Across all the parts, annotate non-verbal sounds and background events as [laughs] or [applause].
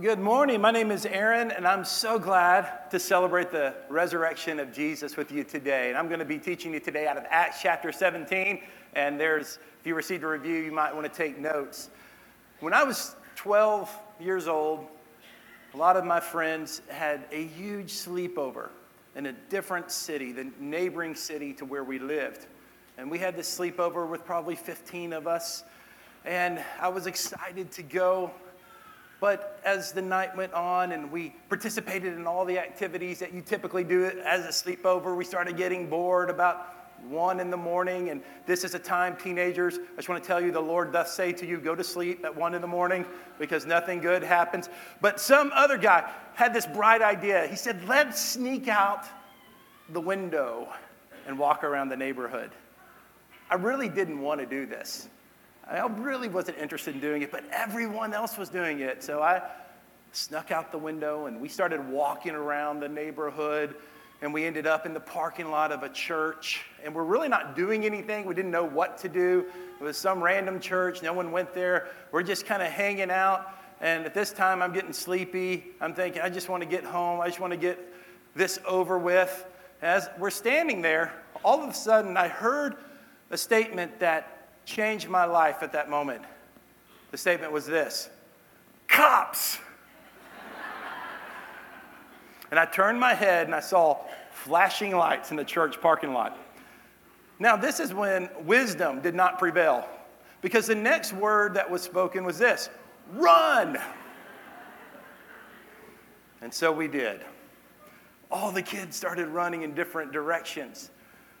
Well, good morning. My name is Aaron, and I'm so glad to celebrate the resurrection of Jesus with you today. And I'm going to be teaching you today out of Acts chapter 17. And there's, if you received a review, you might want to take notes. When I was 12 years old, a lot of my friends had a huge sleepover in a different city, the neighboring city to where we lived. And we had this sleepover with probably 15 of us. And I was excited to go. But as the night went on and we participated in all the activities that you typically do as a sleepover, we started getting bored about one in the morning. And this is a time, teenagers, I just want to tell you the Lord doth say to you, go to sleep at one in the morning because nothing good happens. But some other guy had this bright idea. He said, let's sneak out the window and walk around the neighborhood. I really didn't want to do this. I really wasn't interested in doing it, but everyone else was doing it. So I snuck out the window and we started walking around the neighborhood and we ended up in the parking lot of a church. And we're really not doing anything. We didn't know what to do. It was some random church. No one went there. We're just kind of hanging out. And at this time i'm getting sleepy. I'm thinking i just want to get home. I just want to get this over with. As we're standing there all of a sudden i heard a statement that changed my life at that moment the statement was this cops and I turned my head and I saw flashing lights in the church parking lot. Now, this is when wisdom did not prevail because the next word that was spoken was this run. And so we did. All the kids started running in different directions.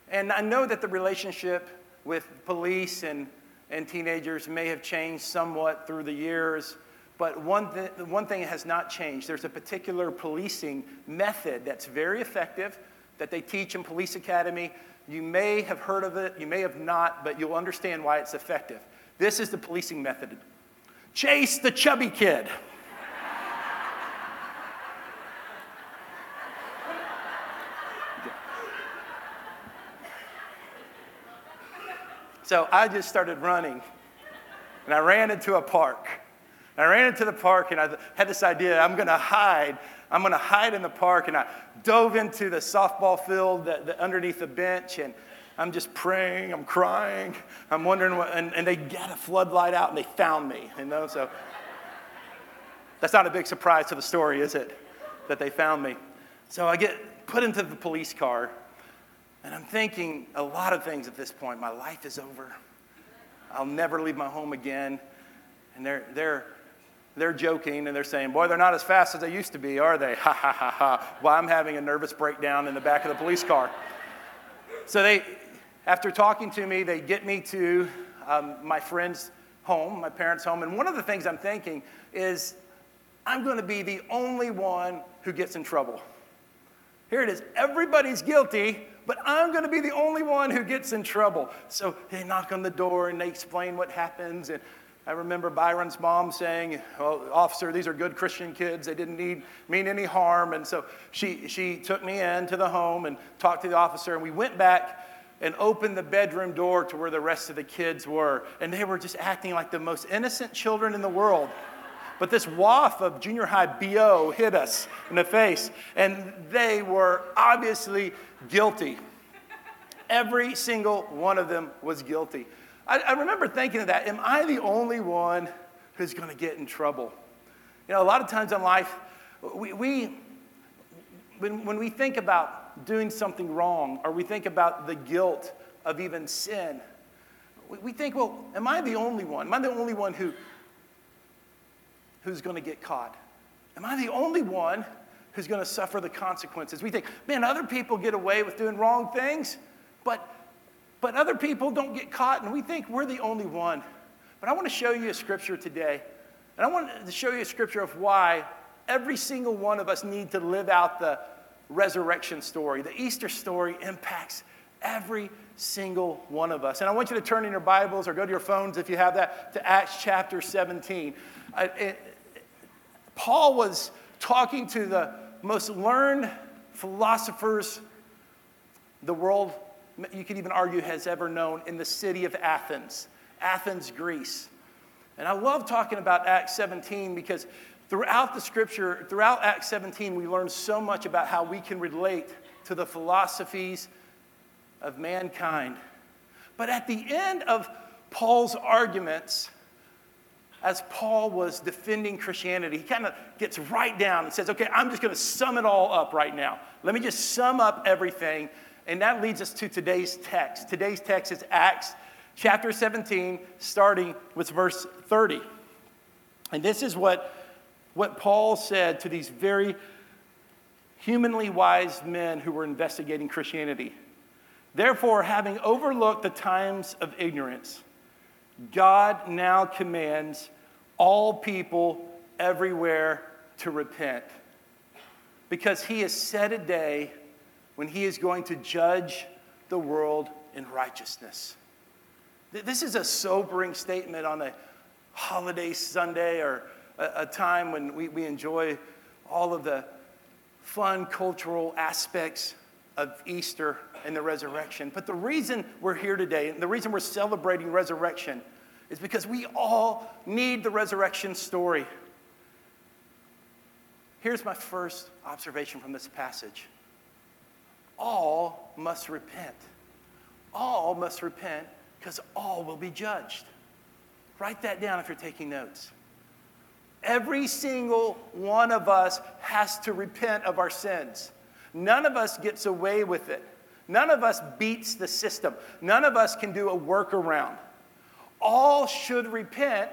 And I know that the relationship with police and, and teenagers may have changed somewhat through the years. But one, th- one thing has not changed. There's a particular policing method that's very effective that they teach in Police Academy. You may have heard of it, you may have not, but you'll understand why it's effective. This is the policing method chase the chubby kid. So I just started running, and I ran into a park. I ran into the park and I had this idea I'm going to hide. I'm going to hide in the park. And I dove into the softball field the, the, underneath the bench and I'm just praying. I'm crying. I'm wondering what, and, and they got a floodlight out and they found me, you know? So that's not a big surprise to the story, is it? That they found me. So I get put into the police car and I'm thinking a lot of things at this point. My life is over. I'll never leave my home again. And they're, they're they're joking and they're saying, Boy, they're not as fast as they used to be, are they? [laughs] Ha ha ha ha. Well, I'm having a nervous breakdown in the back of the police car. So they, after talking to me, they get me to um, my friend's home, my parents' home. And one of the things I'm thinking is, I'm going to be the only one who gets in trouble. Here it is. Everybody's guilty, but I'm going to be the only one who gets in trouble. So they knock on the door and they explain what happens. And I remember Byron's mom saying, well, Officer, these are good Christian kids. They didn't need, mean any harm. And so she, she took me into the home and talked to the officer, and we went back and opened the bedroom door to where the rest of the kids were. And they were just acting like the most innocent children in the world. But this waft of junior high BO hit us in the face, and they were obviously guilty. Every single one of them was guilty. I, I remember thinking of that. Am I the only one who's going to get in trouble? You know, a lot of times in life, we, we when, when we think about doing something wrong or we think about the guilt of even sin, we, we think, well, am I the only one? Am I the only one who, who's going to get caught? Am I the only one who's going to suffer the consequences? We think, man, other people get away with doing wrong things, but but other people don't get caught, and we think we're the only one. But I want to show you a scripture today. And I want to show you a scripture of why every single one of us need to live out the resurrection story. The Easter story impacts every single one of us. And I want you to turn in your Bibles or go to your phones if you have that to Acts chapter 17. I, it, Paul was talking to the most learned philosophers the world you could even argue has ever known in the city of Athens, Athens, Greece. And I love talking about Acts 17 because Throughout the scripture, throughout Acts 17, we learn so much about how we can relate to the philosophies of mankind. But at the end of Paul's arguments, as Paul was defending Christianity, he kind of gets right down and says, Okay, I'm just going to sum it all up right now. Let me just sum up everything. And that leads us to today's text. Today's text is Acts chapter 17, starting with verse 30. And this is what what Paul said to these very humanly wise men who were investigating Christianity. Therefore, having overlooked the times of ignorance, God now commands all people everywhere to repent. Because he has set a day when he is going to judge the world in righteousness. This is a sobering statement on a holiday Sunday or a, time when we enjoy all of the fun cultural aspects of Easter and the resurrection. But the reason we're here today, and the reason we're celebrating resurrection, is because we all need the resurrection story. Here's my first observation from this passage all must repent. All must repent because all will be judged. Write that down if you're taking notes. Every single one of us has to repent of our sins. None of us gets away with it. None of us beats the system. None of us can do a workaround. All should repent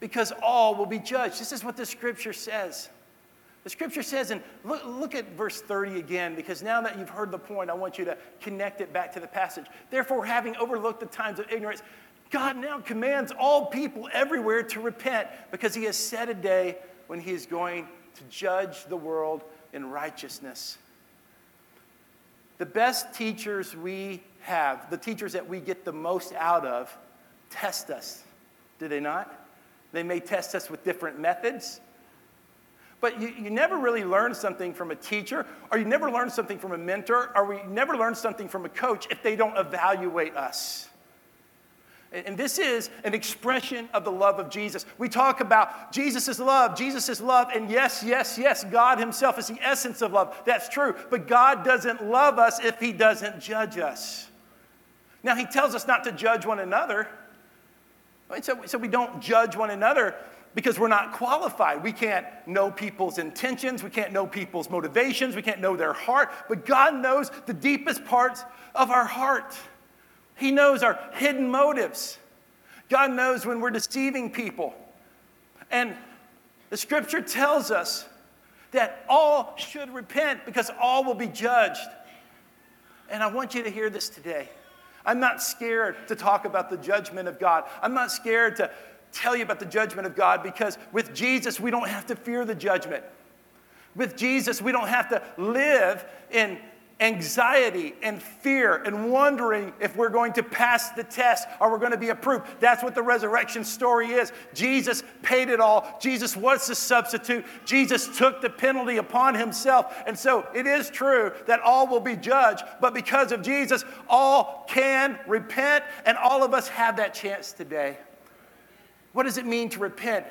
because all will be judged. This is what the scripture says. The scripture says, and look, look, at verse 30 again, because now that you've heard the point, I want you to connect it back to the passage. Therefore, having overlooked the times of ignorance, God now commands all people everywhere to repent because he has set a day when he is going to judge the world in righteousness. The best teachers we have, the teachers that we get the most out of, test us, do they not? They may test us with different methods. But you, you never really learn something from a teacher, or you never learn something from a mentor, or we never learn something from a coach if they don't evaluate us. And this is an expression of the love of Jesus. We talk about Jesus is love, Jesus is love, and yes, yes, yes, God Himself is the essence of love. That's true. But God doesn't love us if He doesn't judge us. Now, He tells us not to judge one another. So, so we don't judge one another because we're not qualified. We can't know people's intentions, we can't know people's motivations, we can't know their heart, but God knows the deepest parts of our heart. He knows our hidden motives. God knows when we're deceiving people. And the scripture tells us that all should repent because all will be judged. And I want you to hear this today. I'm not scared to talk about the judgment of God. I'm not scared to tell you about the judgment of God because with Jesus, we don't have to fear the judgment. With Jesus, we don't have to live in anxiety and fear and wondering if we're going to pass the test or we're going to be approved. That's what the resurrection story is. Jesus paid it all. Jesus was the substitute. Jesus took the penalty upon himself. And so it is true that all will be judged, but because of Jesus, all can repent, and all of us have that chance today. What does it mean to repent?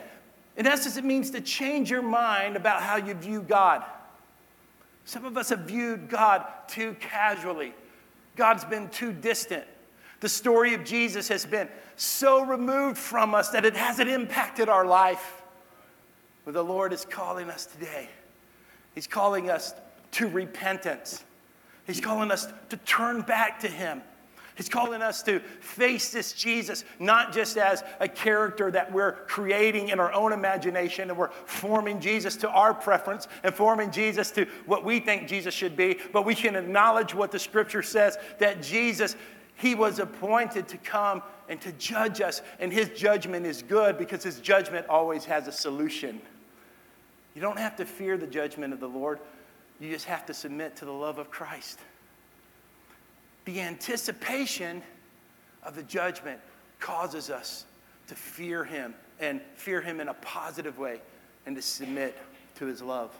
In essence, it means to change your mind about how you view God. Some of us have viewed God too casually. God's been too distant. The story of Jesus has been so removed from us that it hasn't impacted our life. But the Lord is calling us today. He's calling us to repentance. He's calling us to turn back to Him. He's calling us to face this Jesus not just as a character that we're creating in our own imagination and we're forming Jesus to our preference and forming Jesus to what we think Jesus should be, but we can acknowledge what the scripture says that Jesus, he was appointed to come and to judge us, and his judgment is good because his judgment always has a solution. You don't have to fear the judgment of the Lord, you just have to submit to the love of Christ the anticipation of the judgment causes us to fear him and fear him in a positive way and to submit to his love.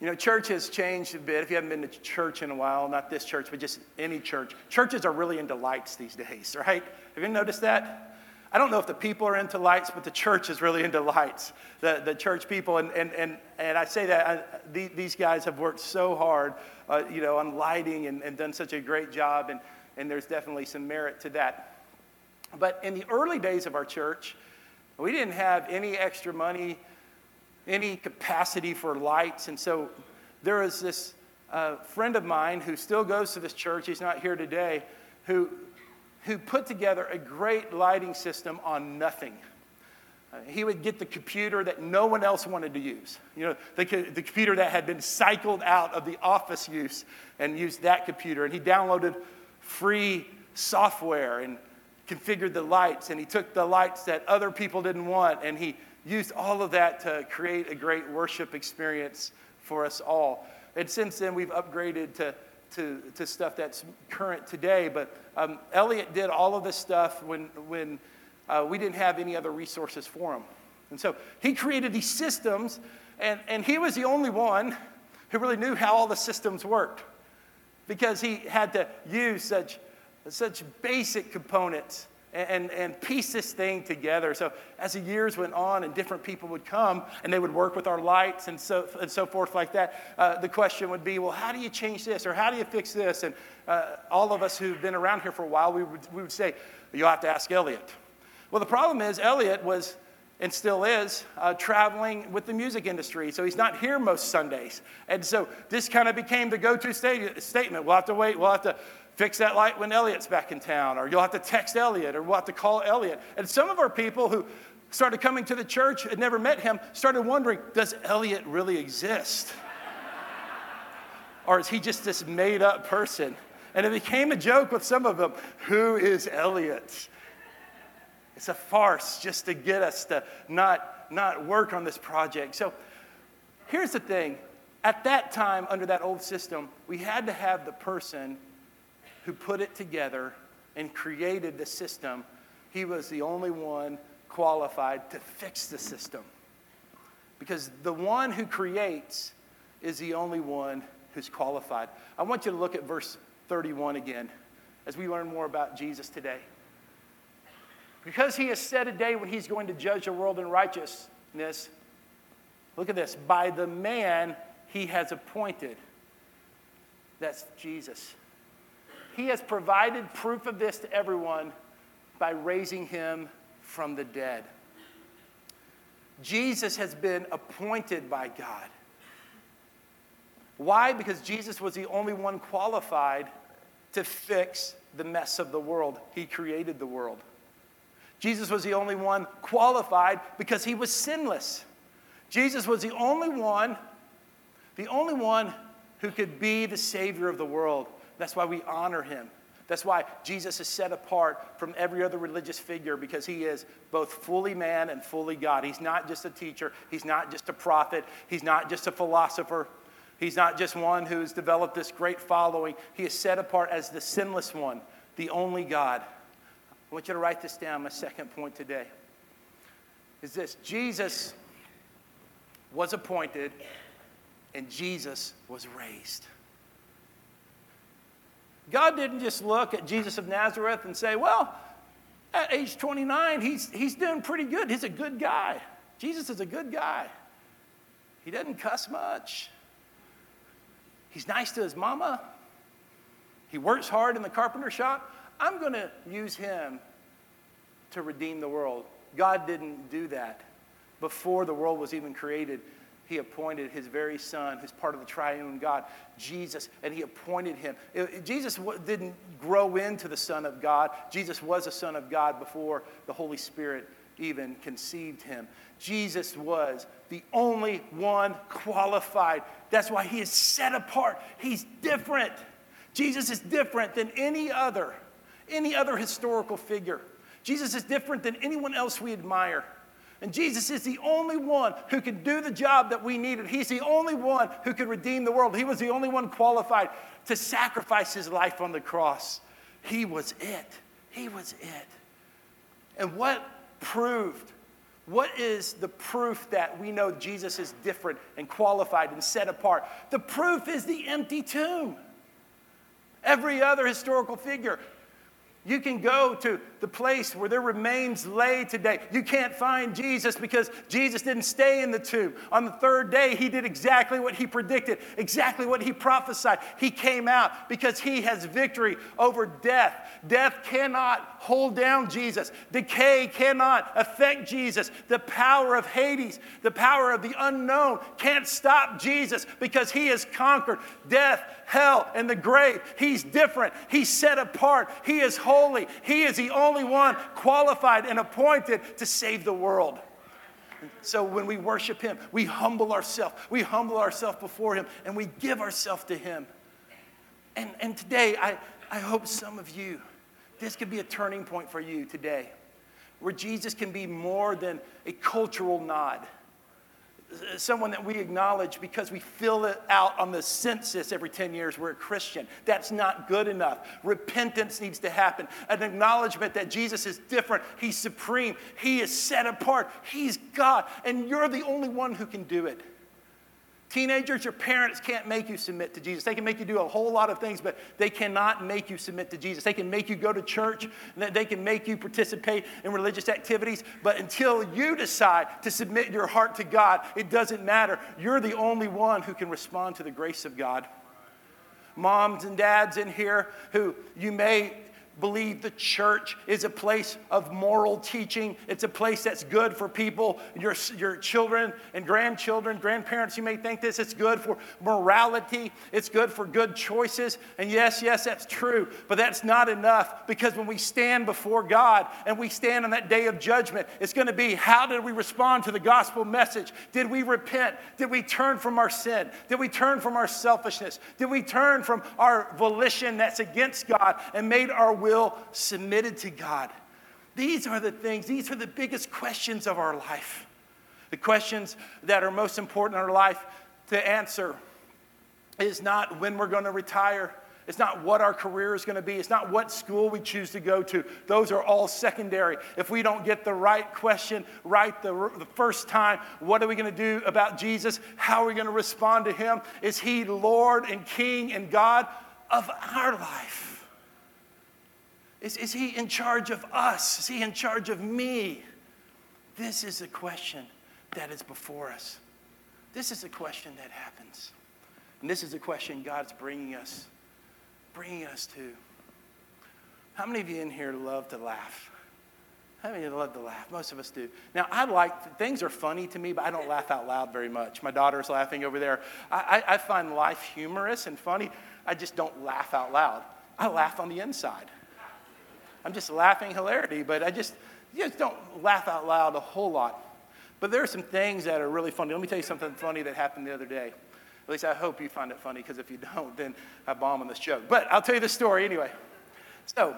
You know, church has changed a bit. If you haven't been to church in a while, not this church, but just any church, churches are really into lights these days, [laughs] right? Have you noticed that? I don't know if the people are into lights, but the church is really into lights, the, the church people. And, and, and, and I say that I, the, these guys have worked so hard, uh, you know, on lighting and, and done such a great job. And, and there's definitely some merit to that. But in the early days of our church, we didn't have any extra money, any capacity for lights. And so there was this uh, friend of mine who still goes to this church, he's not here today, who who put together a great lighting system on nothing. Uh, he would get the computer that no one else wanted to use. You know, the, the computer that had been cycled out of the office use and used that computer. And he downloaded free software and configured the lights. And he took the lights that other people didn't want and he used all of that to create a great worship experience for us all. And since then, we've upgraded to to, to stuff that's current today. But um, Elliot did all of this stuff when, when uh, we didn't have any other resources for him. And so he created these systems, and, and he was the only one who really knew how all the systems worked because he had to use such, such basic components and, and piece this thing together. So as the years went on and different people would come and they would work with our lights and so, and so forth like that, uh, the question would be, well, how do you change this or how do you fix this? And uh, all of us who've been around here for a while, we would, we would say, you'll have to ask Elliot. Well, the problem is Elliot was and still is uh, traveling with the music industry. So he's not here most Sundays. And so this kind of became the go to statement. We'll have to wait, we'll have to fix that light when Elliot's back in town, or you'll have to text Elliot, or we'll have to call Elliot. And some of our people who started coming to the church and never met him started wondering does Elliot really exist? or is he just this made up person? And it became a joke with some of them who is Elliot? It's a farce just to get us to not, not work on this project. So here's the thing at that time, under that old system, we had to have the person who put it together and created the system, he was the only one qualified to fix the system. Because the one who creates is the only one who's qualified. I want you to look at verse 31 again as we learn more about Jesus today. Because he has set a day when he's going to judge the world in righteousness, look at this by the man he has appointed. That's Jesus. He has provided proof of this to everyone by raising him from the dead. Jesus has been appointed by God. Why? Because Jesus was the only one qualified to fix the mess of the world. He created the world. Jesus was the only one qualified because he was sinless. Jesus was the only one, the only one who could be the Savior of the world. That's why we honor him. That's why Jesus is set apart from every other religious figure because he is both fully man and fully God. He's not just a teacher, he's not just a prophet, he's not just a philosopher, he's not just one who's developed this great following. He is set apart as the sinless one, the only God. I want you to write this down, my second point today. Is this Jesus was appointed and Jesus was raised. God didn't just look at Jesus of Nazareth and say, well, at age 29, he's, he's doing pretty good. He's a good guy. Jesus is a good guy. He doesn't cuss much. He's nice to his mama. He works hard in the carpenter shop. I'm going to use him to redeem the world. God didn't do that before the world was even created he appointed his very son, who's part of the triune God, Jesus, and he appointed him. It, Jesus didn't grow into the Son of God. Jesus was a Son of God before the Holy Spirit even conceived him. Jesus was the only one qualified. That's why he is set apart. He's different. Jesus is different than any other, any other historical figure. Jesus is different than anyone else we admire. And Jesus is the only one who can do the job that we needed. He's the only one who could redeem the world. He was the only one qualified to sacrifice his life on the cross. He was it. He was it. And what proved? What is the proof that we know Jesus is different and qualified and set apart? The proof is the empty tomb. Every other historical figure you can go to the place where their remains lay today. You can't find Jesus because Jesus didn't stay in the tomb. On the third day, he did exactly what he predicted, exactly what he prophesied. He came out because he has victory over death. Death cannot hold down Jesus, decay cannot affect Jesus. The power of Hades, the power of the unknown can't stop Jesus because he has conquered death, hell, and the grave. He's different. He's set apart. He is holy. He is the only one qualified and appointed to save the world. So when we worship Him, we humble ourselves. We humble ourselves before Him and we give ourselves to Him. And, and today, I, I hope some of you, this could be a turning point for you today, where Jesus can be more than a cultural nod someone that we acknowledge because we fill it out on the census every 10 years we're a Christian. That's not good enough. Repentance needs to happen. An acknowledgement that Jesus is different. He's supreme. He is set apart. He's God. And you're the only one who can do it. Teenagers, your parents can't make you submit to Jesus. They can make you do a whole lot of things, but they cannot make you submit to Jesus. They can make you go to church, they can make you participate in religious activities, but until you decide to submit your heart to God, it doesn't matter. You're the only one who can respond to the grace of God. Moms and dads in here who you may believe the church is a place of moral teaching. It's a place that's good for people, your, your children and grandchildren, grandparents, you may think this. It's good for morality, it's good for good choices. And yes, yes, that's true. But that's not enough because when we stand before God and we stand on that day of judgment, it's going to be how did we respond to the gospel message? Did we repent? Did we turn from our sin? Did we turn from our selfishness? Did we turn from our volition that's against God and made our will submitted to God? These are the things, these are the biggest questions of our life. The questions that are most important in our life to answer is not when we're going to retire. It's not what our career is going to be. It's not what school we choose to go to. Those are all secondary. If we don't get the right question right the, the first time, what are we going to do about Jesus? How are we going to respond to him? Is he Lord and King and God of our life? Is, is he in charge of us? Is he in charge of me? This is a question that is before us. This is a question that happens. And this is a question God's bringing us, bringing us to. How many of you in here love to laugh? How many of you love to laugh? Most of us do. Now, I like, things are funny to me, but I don't laugh out loud very much. My daughter's laughing over there. I, I, I find life humorous and funny. I just don't laugh out loud. I laugh on the inside. I'm just laughing hilarity, but I just, just don't laugh out loud a whole lot. But there are some things that are really funny. Let me tell you something funny that happened the other day. At least I hope you find it funny, because if you don't, then I bomb on this joke. But I'll tell you the story anyway. So,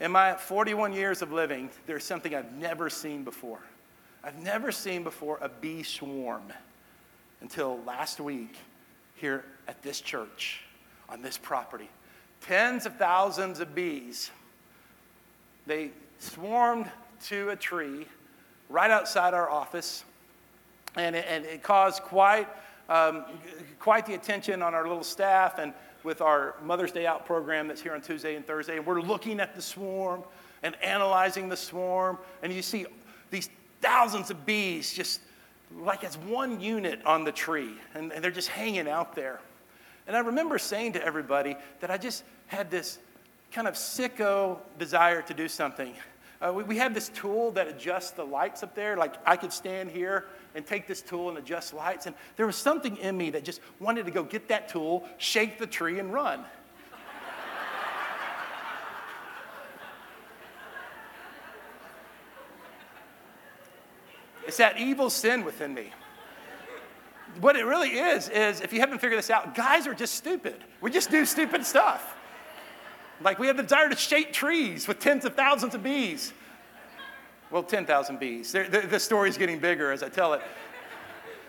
in my 41 years of living, there's something I've never seen before. I've never seen before a bee swarm until last week here at this church on this property. Tens of thousands of bees they swarmed to a tree right outside our office, and it, and it caused quite, um, quite the attention on our little staff and with our Mother's Day Out program that's here on Tuesday and Thursday. And we're looking at the swarm and analyzing the swarm, and you see these thousands of bees just like as one unit on the tree, and, and they're just hanging out there. And I remember saying to everybody that I just had this kind of sicko desire to do something. Uh, we, we have this tool that adjusts the lights up there. Like I could stand here and take this tool and adjust lights. And there was something in me that just wanted to go get that tool, shake the tree, and run. it's that evil sin within me. What it really is, is if you haven't figured this out, guys are just stupid. We just do stupid stuff. Like we have the desire to shake trees with tens of thousands of bees. Well, 10,000 bees. The, the, the story's getting bigger as I tell it.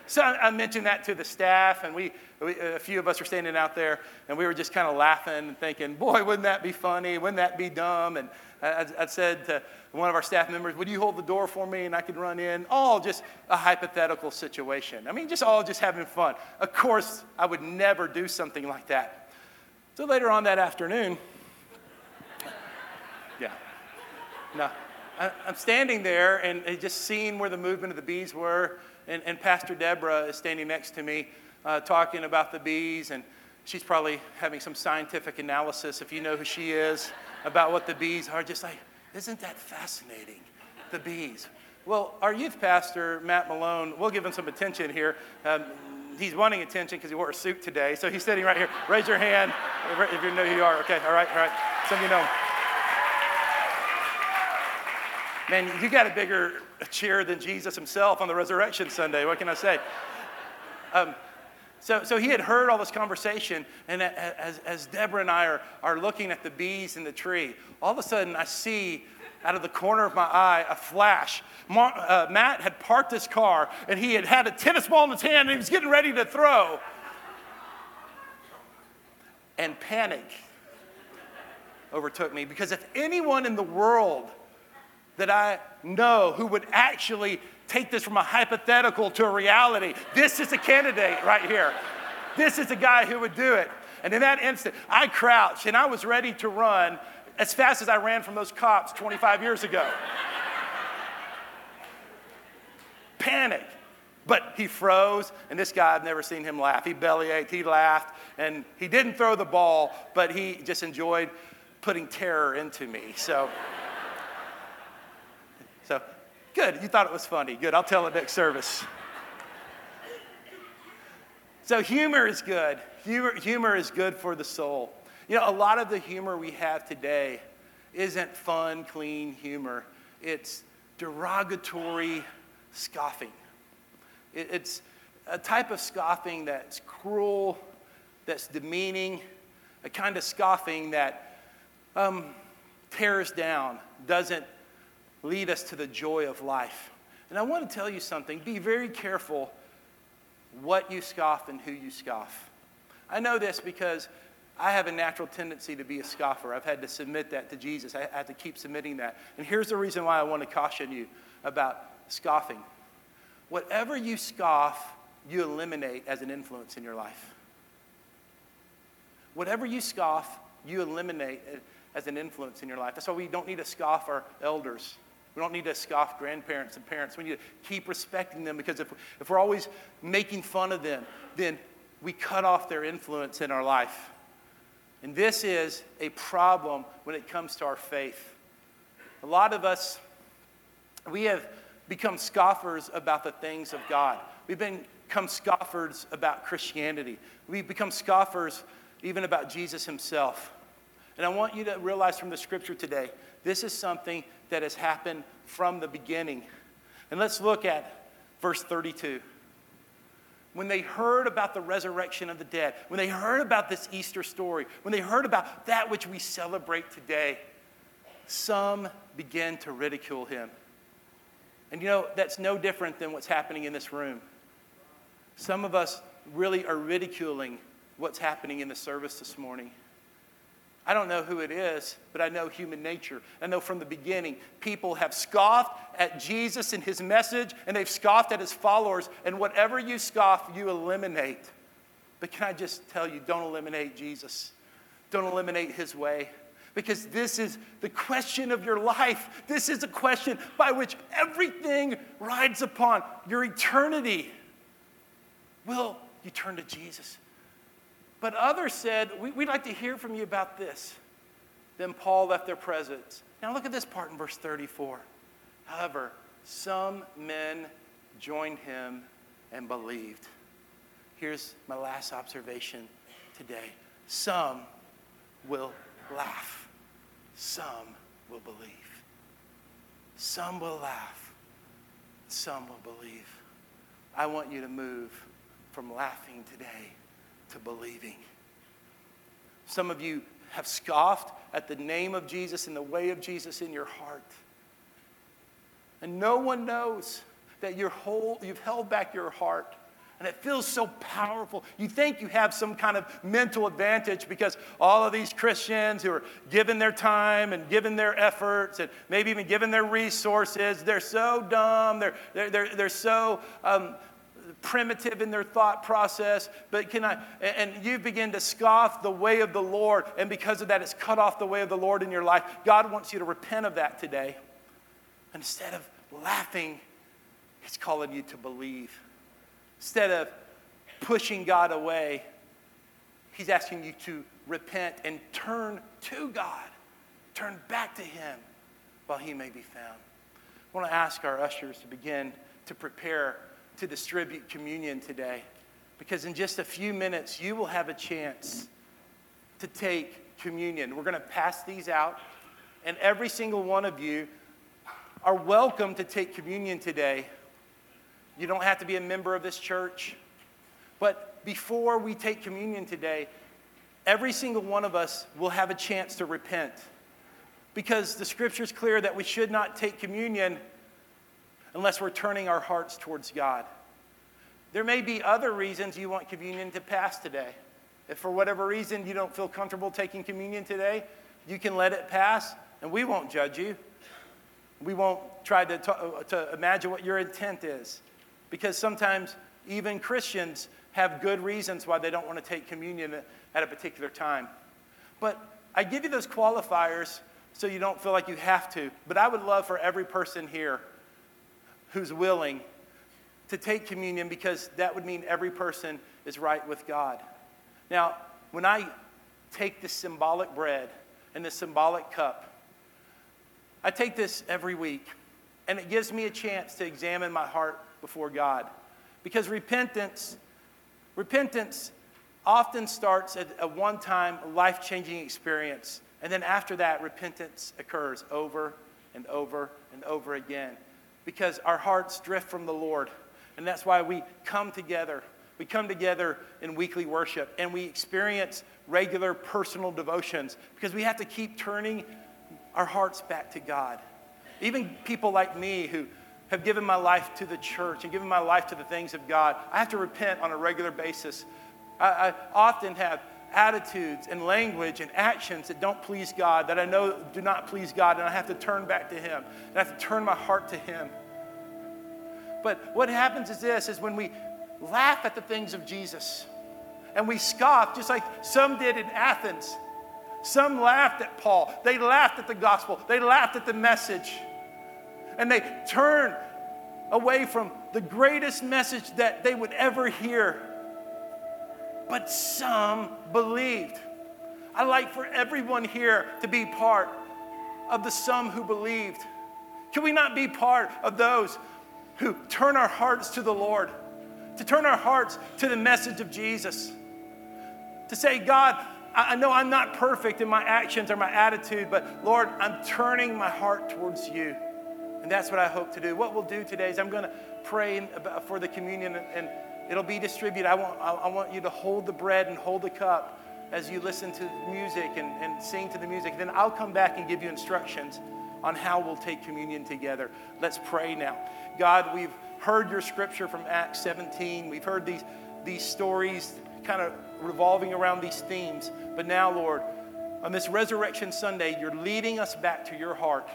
So I, I mentioned that to the staff, and we, we, a few of us were standing out there, and we were just kind of laughing and thinking, boy, wouldn't that be funny? Wouldn't that be dumb? And I, I said to one of our staff members, would you hold the door for me and I could run in? All just a hypothetical situation. I mean, just all just having fun. Of course, I would never do something like that. So later on that afternoon, No. I, I'm standing there and just seeing where the movement of the bees were. And, and Pastor Deborah is standing next to me uh, talking about the bees. And she's probably having some scientific analysis, if you know who she is, about what the bees are. Just like, isn't that fascinating? The bees. Well, our youth pastor, Matt Malone, we'll give him some attention here. Um, he's wanting attention because he wore a suit today. So he's sitting right here. Raise your hand if you know who you are. Okay, all right, all right. Some of you know. Man, you got a bigger cheer than Jesus himself on the resurrection Sunday. What can I say? Um, so, so he had heard all this conversation, and as, as Deborah and I are, are looking at the bees in the tree, all of a sudden I see out of the corner of my eye a flash. Mar- uh, Matt had parked his car, and he had had a tennis ball in his hand, and he was getting ready to throw. And panic overtook me because if anyone in the world that I know who would actually take this from a hypothetical to a reality. This is a candidate right here. This is a guy who would do it. And in that instant, I crouched and I was ready to run as fast as I ran from those cops 25 years ago. [laughs] Panic. But he froze, and this guy, I've never seen him laugh. He bellyached, he laughed, and he didn't throw the ball, but he just enjoyed putting terror into me. So, good. You thought it was funny. Good. I'll tell it next service. So, humor is good. Humor, humor is good for the soul. You know, a lot of the humor we have today isn't fun, clean humor, it's derogatory scoffing. It, it's a type of scoffing that's cruel, that's demeaning, a kind of scoffing that um, tears down, doesn't lead us to the joy of life. And I want to tell you something be very careful what you scoff and who you scoff. I know this because I have a natural tendency to be a scoffer. I've had to submit that to Jesus. I have to keep submitting that. And here's the reason why I want to caution you about scoffing. Whatever you scoff, you eliminate as an influence in your life. Whatever you scoff, you eliminate as an influence in your life. That's why we don't need to scoff our elders. We don't need to scoff grandparents and parents. We need to keep respecting them because if, if we're always making fun of them, then we cut off their influence in our life. And this is a problem when it comes to our faith. A lot of us, we have become scoffers about the things of God. We've become scoffers about Christianity. We've become scoffers even about Jesus himself. And I want you to realize from the scripture today this is something that has happened from the beginning. And let's look at verse 32. When they heard about the resurrection of the dead, when they heard about this Easter story, when they heard about that which we celebrate today, some began to ridicule him. And you know, that's no different than what's happening in this room. Some of us really are ridiculing what's happening in the service this morning. I don't know who it is, but I know human nature. I know from the beginning, people have scoffed at Jesus and his message, and they've scoffed at his followers. And whatever you scoff, you eliminate. But can I just tell you, don't eliminate Jesus, don't eliminate his way. Because this is the question of your life. This is a question by which everything rides upon your eternity. Will you turn to Jesus? But others said, we, We'd like to hear from you about this. Then Paul left their presence. Now look at this part in verse 34. However, some men joined him and believed. Here's my last observation today some will laugh, some will believe. Some will laugh, some will believe. I want you to move from laughing today to believing. Some of you have scoffed at the name of Jesus and the way of Jesus in your heart. And no one knows that you're whole, you've held back your heart. And it feels so powerful. You think you have some kind of mental advantage because all of these Christians who are giving their time and giving their efforts and maybe even giving their resources, they're so dumb, they're, they're, they're, they're so um, primitive in their thought process, but can I, and you begin to scoff the way of the Lord, and because of that, it's cut off the way of the Lord in your life. God wants you to repent of that today. Instead of laughing, He's calling you to believe. Instead of pushing God away, He's asking you to repent and turn to God, turn back to Him while He may be found. I want to ask our ushers to begin to prepare to distribute communion today because in just a few minutes you will have a chance to take communion. We're going to pass these out, and every single one of you are welcome to take communion today. You don't have to be a member of this church. But before we take communion today, every single one of us will have a chance to repent. Because the scripture is clear that we should not take communion unless we're turning our hearts towards God. There may be other reasons you want communion to pass today. If for whatever reason you don't feel comfortable taking communion today, you can let it pass and we won't judge you. We won't try to, uh, to imagine what your intent is. Because sometimes even Christians have good reasons why they don't want to take communion at a particular time. But I give you those qualifiers so you don't feel like you have to. But I would love for every person here who's willing to take communion because that would mean every person is right with God. Now, when I take this symbolic bread and this symbolic cup, I take this every week, and it gives me a chance to examine my heart before God. Because repentance, repentance often starts at a one time life changing experience. And then after that, repentance occurs over and over and over again because our hearts drift from the Lord. And that's why we come together. We come together in weekly worship and we experience regular personal devotions because we have to keep turning our hearts back to God. Even people like me who have given my life to the church and given my life to the things of God, I have to repent on a regular basis. I, I often have attitudes and language and actions that don't please God, that I know do not please God, and I have to turn back to Him. And I have to turn my heart to Him. But what happens is this is when we laugh at the things of Jesus and we scoff, just like some did in Athens. Some laughed at Paul. They laughed at the gospel. They laughed at the message. And they turned away from the greatest message that they would ever hear. But some believed. I like for everyone here to be part of the some who believed. Can we not be part of those who turn our hearts to the Lord, to turn our hearts to the message of Jesus? To say, God, I know I'm not perfect in my actions or my attitude, but Lord, I'm turning my heart towards you. And that's what I hope to do. What we'll do today is I'm going to pray for the communion and it'll be distributed. I want, I want you to hold the bread and hold the cup as you listen to music and, and sing to the music. Then I'll come back and give you instructions on how we'll take communion together. Let's pray now. God, we've heard your scripture from Acts 17. We've heard these, these stories kind of revolving around these themes. But now, Lord, on this Resurrection Sunday, you're leading us back to your heart.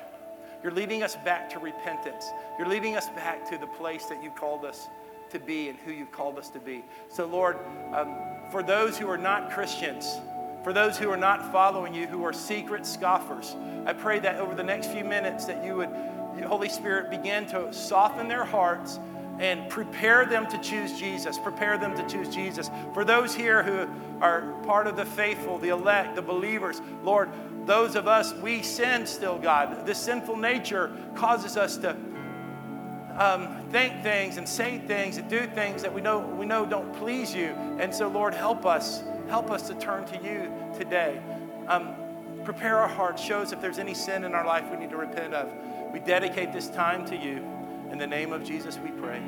You're leading us back to repentance. You're leading us back to the place that you called us to be and who you've called us to be. So, Lord, um, for those who are not Christians, for those who are not following you, who are secret scoffers, I pray that over the next few minutes that you would, Holy Spirit, begin to soften their hearts and prepare them to choose Jesus. Prepare them to choose Jesus. For those here who are part of the faithful, the elect, the believers, Lord, those of us, we sin still, God. This sinful nature causes us to um, think things and say things and do things that we know, we know don't please you. And so, Lord, help us. Help us to turn to you today. Um, prepare our hearts. Show us if there's any sin in our life we need to repent of. We dedicate this time to you. In the name of Jesus, we pray.